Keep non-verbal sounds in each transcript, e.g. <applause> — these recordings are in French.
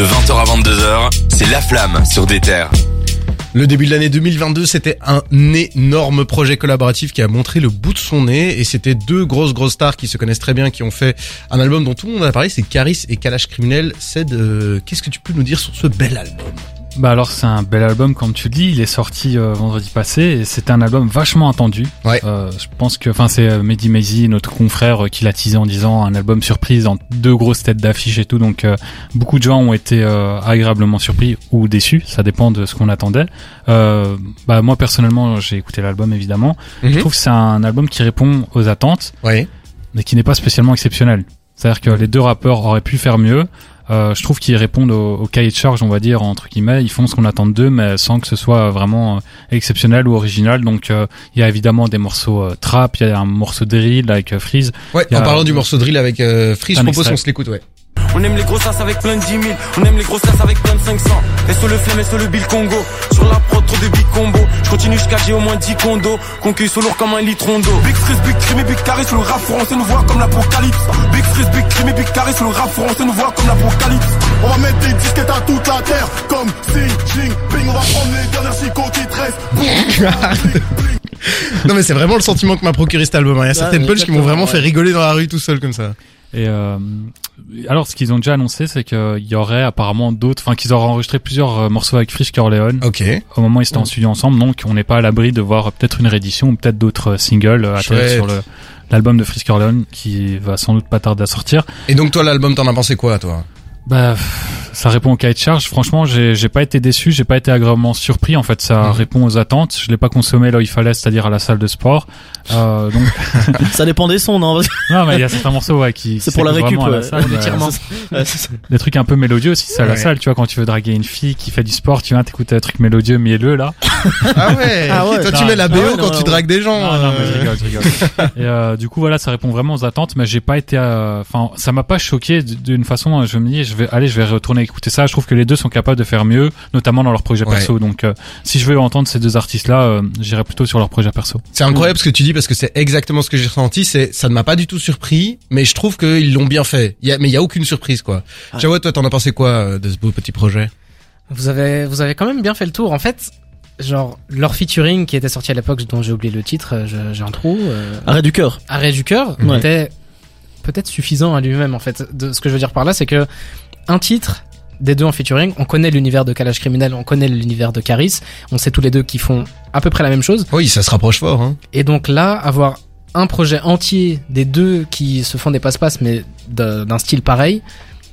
De 20h à 22h, c'est La Flamme sur des terres. Le début de l'année 2022, c'était un énorme projet collaboratif qui a montré le bout de son nez et c'était deux grosses grosses stars qui se connaissent très bien qui ont fait un album dont tout le monde a parlé, c'est Caris et Kalash Criminel. C'est qu'est-ce que tu peux nous dire sur ce bel album? Bah alors c'est un bel album comme tu dis, il est sorti euh, vendredi passé et c'était un album vachement attendu. Ouais. Euh, je pense que enfin c'est euh, Mehdi Maizy, notre confrère, euh, qui l'a teasé en disant un album surprise en deux grosses têtes d'affiche et tout. Donc beaucoup de gens ont été agréablement surpris ou déçus, ça dépend de ce qu'on attendait. bah moi personnellement j'ai écouté l'album évidemment. Je Mhm. trouve que c'est un album qui répond aux attentes, Ouais. mais qui n'est pas spécialement exceptionnel. C'est-à-dire que les deux rappeurs auraient pu faire mieux. Euh, je trouve qu'ils répondent au, au cahier de charge, on va dire entre guillemets. Ils font ce qu'on attend d'eux, mais sans que ce soit vraiment euh, exceptionnel ou original. Donc, euh, il y a évidemment des morceaux euh, trap, il y a un morceau drill avec Freeze. Ouais, en parlant du morceau drill avec euh, Free, je propose qu'on se l'écoute, ouais. On aime les grosses sas avec plein de 10 000 On aime les grosses sas avec plein de 500 Et sur le flemme et sur le bill Congo. Sur la prod trop de big combo Je continue jusqu'à j'ai au moins 10 condos. Concueille sous lourd comme un litron d'eau Big Freeze, Big Crime et Big Carré sur le rap français nous voit comme l'apocalypse. Big Freeze, Big Crime et Big Carré sur le rap français nous voit comme l'apocalypse. On va mettre des disquettes à toute la terre. Comme Xi Jinping On va prendre les dernières chicots qui te restent. Non mais c'est vraiment le sentiment que m'a procuré cet album. hein. Il y a certaines punches qui m'ont vraiment ouais. fait rigoler dans la rue tout seul comme ça. Et euh, alors, ce qu'ils ont déjà annoncé, c'est qu'il y aurait apparemment d'autres, enfin qu'ils auraient enregistré plusieurs euh, morceaux avec Frisch Corleone Ok. au moment où ils étaient en studio ensemble. Donc, on n'est pas à l'abri de voir peut-être une réédition ou peut-être d'autres euh, singles euh, Chouette. sur le l'album de Frisch Corleone qui va sans doute pas tarder à sortir. Et donc toi l'album, t'en as pensé quoi toi? Bah, ça répond au cahier de charge. Franchement, j'ai pas été déçu, j'ai pas été agréablement surpris. En fait, ça Mhm. répond aux attentes. Je l'ai pas consommé là où il fallait, c'est-à-dire à la salle de sport. Euh, donc, <laughs> Ça dépend des sons, non non, mais il y a certains morceaux ouais, qui C'est pour la récup, la salle, euh, ça. des trucs un peu mélodieux aussi, c'est à la Ouais. salle. Tu vois, quand tu veux draguer une fille qui fait du sport, tu viens t'écouter un truc mélodieux, mielleux là. Ah ouais. Ah ouais. Toi tu mets la BO ah ouais, quand non, tu dragues des gens. Non, non, mais je euh. rigole, je rigole. Et euh, du coup, voilà, ça répond vraiment aux attentes, mais j'ai pas été, euh, enfin, ça m'a pas choqué d'une façon. Je me dis, je vais, allez, je vais retourner écouter ça. Je trouve que les deux sont capables de faire mieux, notamment dans leur projet Ouais. perso. Donc, euh, si je veux entendre ces deux artistes-là, euh, j'irai plutôt sur leur projet perso. C'est incroyable ce que tu dis parce que c'est exactement ce que j'ai ressenti. C'est ça ne m'a pas du tout surpris, mais je trouve qu'ils l'ont bien fait. Il y a, mais il y a aucune surprise quoi. Jawad, toi t'en as pensé quoi euh, de ce beau petit projet? Vous avez, vous avez quand même bien fait le tour. En fait, genre, leur featuring qui était sorti à l'époque, dont j'ai oublié le titre, j'ai un trou, euh, Arrêt du cœur. Arrêt du cœur, Ouais. était peut-être suffisant à lui-même, en fait. De, ce que je veux dire par là, c'est que un titre des deux en featuring, on connaît l'univers de Kalash Criminel, on connaît l'univers de Caris, on sait tous les deux qu'ils font à peu près la même chose. Oui, ça se rapproche fort. Hein. Et donc là, avoir un projet entier des deux qui se font des passe-passe, mais d'un style pareil,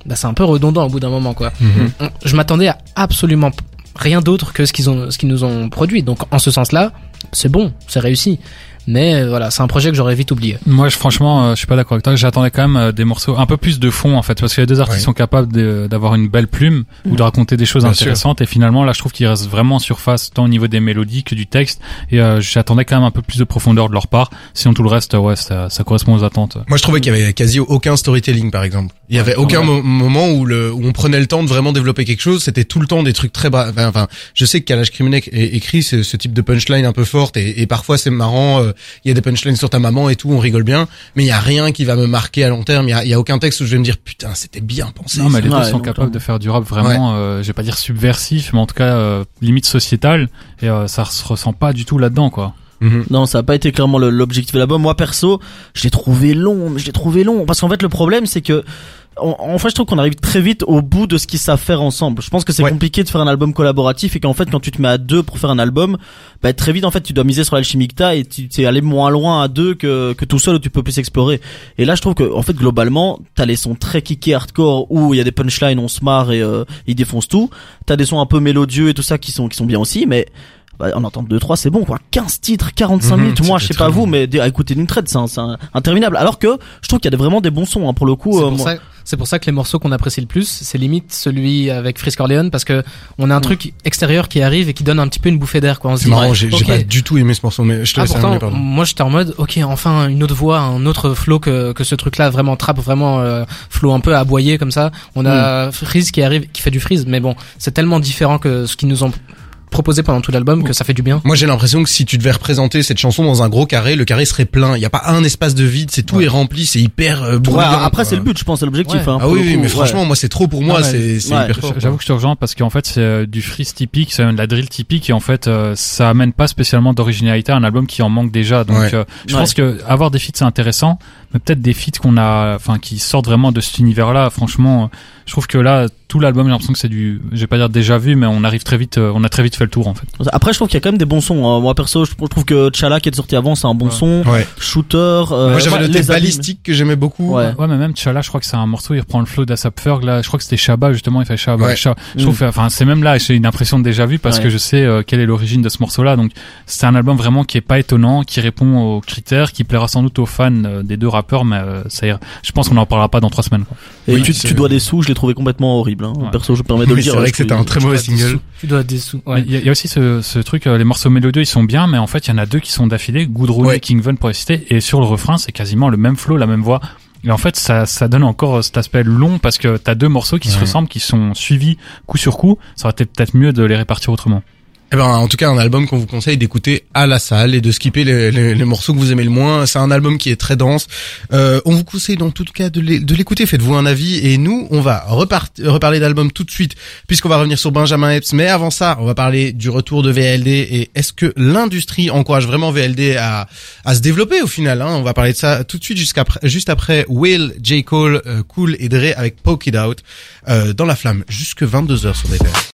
bah c'est un peu redondant au bout d'un moment, quoi. On- Je m'attendais à absolument rien d'autre que ce qu'ils ont, ce qu'ils nous ont produit. Donc en ce sens-là, c'est bon, c'est réussi. Mais euh, voilà, c'est un projet que j'aurais vite oublié. Moi, je, franchement, euh, je suis pas d'accord avec toi. J'attendais quand même euh, des morceaux un peu plus de fond, en fait, parce que les deux artistes sont capables de- d'avoir une belle plume ou de raconter des choses Bien sûr. intéressantes. Et finalement, là, je trouve qu'ils restent vraiment en surface, tant au niveau des mélodies que du texte. Et euh, j'attendais quand même un peu plus de profondeur de leur part. Sinon, tout le reste, euh, ouais, ça, ça correspond aux attentes. Moi, je trouvais qu'il y avait quasi aucun storytelling, par exemple. Il y avait aucun ouais. mo- moment où, le, où on prenait le temps de vraiment développer quelque chose. C'était tout le temps des trucs très bas. Enfin, enfin, je sais que Kalash Criminel é- écrit ce, ce type de punchline un peu forte et, et parfois c'est marrant. euh, Il y a des punchlines sur ta maman et tout, on rigole bien. Mais il y a rien qui va me marquer à long terme. Il y a, il y a aucun texte où je vais me dire putain, c'était bien pensé. Non, mais les deux Ouais, sont capables de faire du rap vraiment, euh, je vais pas dire subversif, mais en tout cas euh, limite sociétal. Et euh, ça se ressent pas du tout là-dedans, quoi. Mhm. Non, ça a pas été clairement l'objectif de l'album. Moi, perso, je l'ai trouvé long, mais je l'ai trouvé long. Parce qu'en fait, le problème, c'est que, en, en fait, je trouve qu'on arrive très vite au bout de ce qu'ils savent faire ensemble. Je pense que c'est Ouais. compliqué de faire un album collaboratif et qu'en fait, quand tu te mets à deux pour faire un album, bah, très vite, en fait, tu dois miser sur l'alchimie et tu es allé moins loin à deux que, que tout seul où tu peux plus explorer. Et là, je trouve que, en fait, globalement, t'as les sons très kickés hardcore où il y a des punchlines, on se marre et euh, ils défoncent tout. T'as des sons un peu mélodieux et tout ça qui sont, qui sont bien aussi, mais bah, en entendre 2 3 c'est bon quoi 15 titres 45 Mhm, minutes moi je sais pas vous long. mais des- à écouter d'une traite c'est un- c'est un- interminable alors que je trouve qu'il y a vraiment des bons sons hein, pour le coup C'est euh, pour, moi- ça, c'est pour ça que les morceaux qu'on apprécie le plus, c'est limite celui avec Frisk Corleone parce que on a un truc extérieur qui arrive et qui donne un petit peu une bouffée d'air quoi. On C'est marrant, j'ai pas du tout aimé ce morceau, mais je te Ah, laisse pourtant, terminer, pardon. moi j'étais en mode, ok, enfin une autre voix, un autre flow que, que ce truc-là, vraiment trap, vraiment euh, flow un peu aboyé comme ça. On a Freeze qui arrive, qui fait du freeze, mais bon, c'est tellement différent que ce qu'ils nous ont proposé pendant tout l'album que ça fait du bien. Moi, j'ai l'impression que si tu devais représenter cette chanson dans un gros carré, le carré serait plein. Il y a pas un espace de vide, c'est tout est rempli, c'est hyper euh, Ouais, après c'est le but, je pense, c'est l'objectif. Ouais. hein, Ah oui, oui, coup, mais ouais. franchement, moi, c'est trop pour moi. C'est c'est ouais, hyper fort. J'avoue que je te rejoins parce qu'en fait c'est euh, du freeze typique, c'est de la drill typique et en fait euh, ça amène pas spécialement d'originalité à un album qui en manque déjà. Donc Ouais. euh, je Ouais. pense que avoir des feats c'est intéressant, mais peut-être des feats qu'on a, enfin qui sortent vraiment de cet univers-là. Franchement, euh, je trouve que là tout l'album j'ai l'impression que c'est du, je vais pas dire déjà vu, mais on arrive très vite, euh, on a très vite fait le tour en fait. Après, je trouve qu'il y a quand même des bons sons. hein. Moi perso, je trouve que Chala qui est sorti avant, c'est un bon Ouais. son. Ouais. Shooter. Euh, Moi, j'avais ouais, noté les balistique que j'aimais beaucoup. Ouais. Ouais, mais même Chala, je crois que c'est un morceau, il reprend le flow d'Asap Ferg, là, je crois que c'était Shabba, justement, il fait Shabba, Ouais. Shabba. Je Mm. trouve, enfin, c'est même là, j'ai une impression de déjà vu parce Ouais. que je sais euh, quelle est l'origine de ce morceau-là. Donc, c'est un album vraiment qui est pas étonnant, qui répond aux critères, qui plaira sans doute aux fans euh, des deux rappeurs, mais euh, ça. Je pense qu'on en parlera pas dans trois semaines. Quoi. Et Oui, tu, tu dois des sous, je l'ai trouvé complètement horrible. Hein. Ouais. Perso, je me permets de le dire. c'est vrai je que c'était un très mauvais single. Tu dois des sous. Ouais. Il y, a- il y a aussi ce, ce truc, euh, les morceaux mélodieux, ils sont bien, mais en fait, il y en a deux qui sont d'affilée, Good Rooney, Ouais. King Von pour les citer, et sur le refrain, c'est quasiment le même flow, la même voix. Et en fait, ça, ça donne encore euh, cet aspect long parce que t'as deux morceaux qui se Ouais. ressemblent, qui sont suivis coup sur coup. Ça aurait été peut-être mieux de les répartir autrement. Eh ben, en tout cas, un album qu'on vous conseille d'écouter à la salle et de skipper les, les- les morceaux que vous aimez le moins. C'est un album qui est très dense. Euh, on vous conseille dans tout cas de l'é- de l'écouter. Faites-vous un avis. Et nous, on va reparler d'album tout de suite, puisqu'on va revenir sur Benjamin Epps. Mais avant ça, on va parler du retour de VLD et est-ce que l'industrie encourage vraiment VLD à, à se développer au final. Hein? On va parler de ça tout de suite jusqu'après, juste après Will, J Cole, euh, Cool et Dre avec Poke It Out euh, dans la flamme jusque 22 h sur des terres.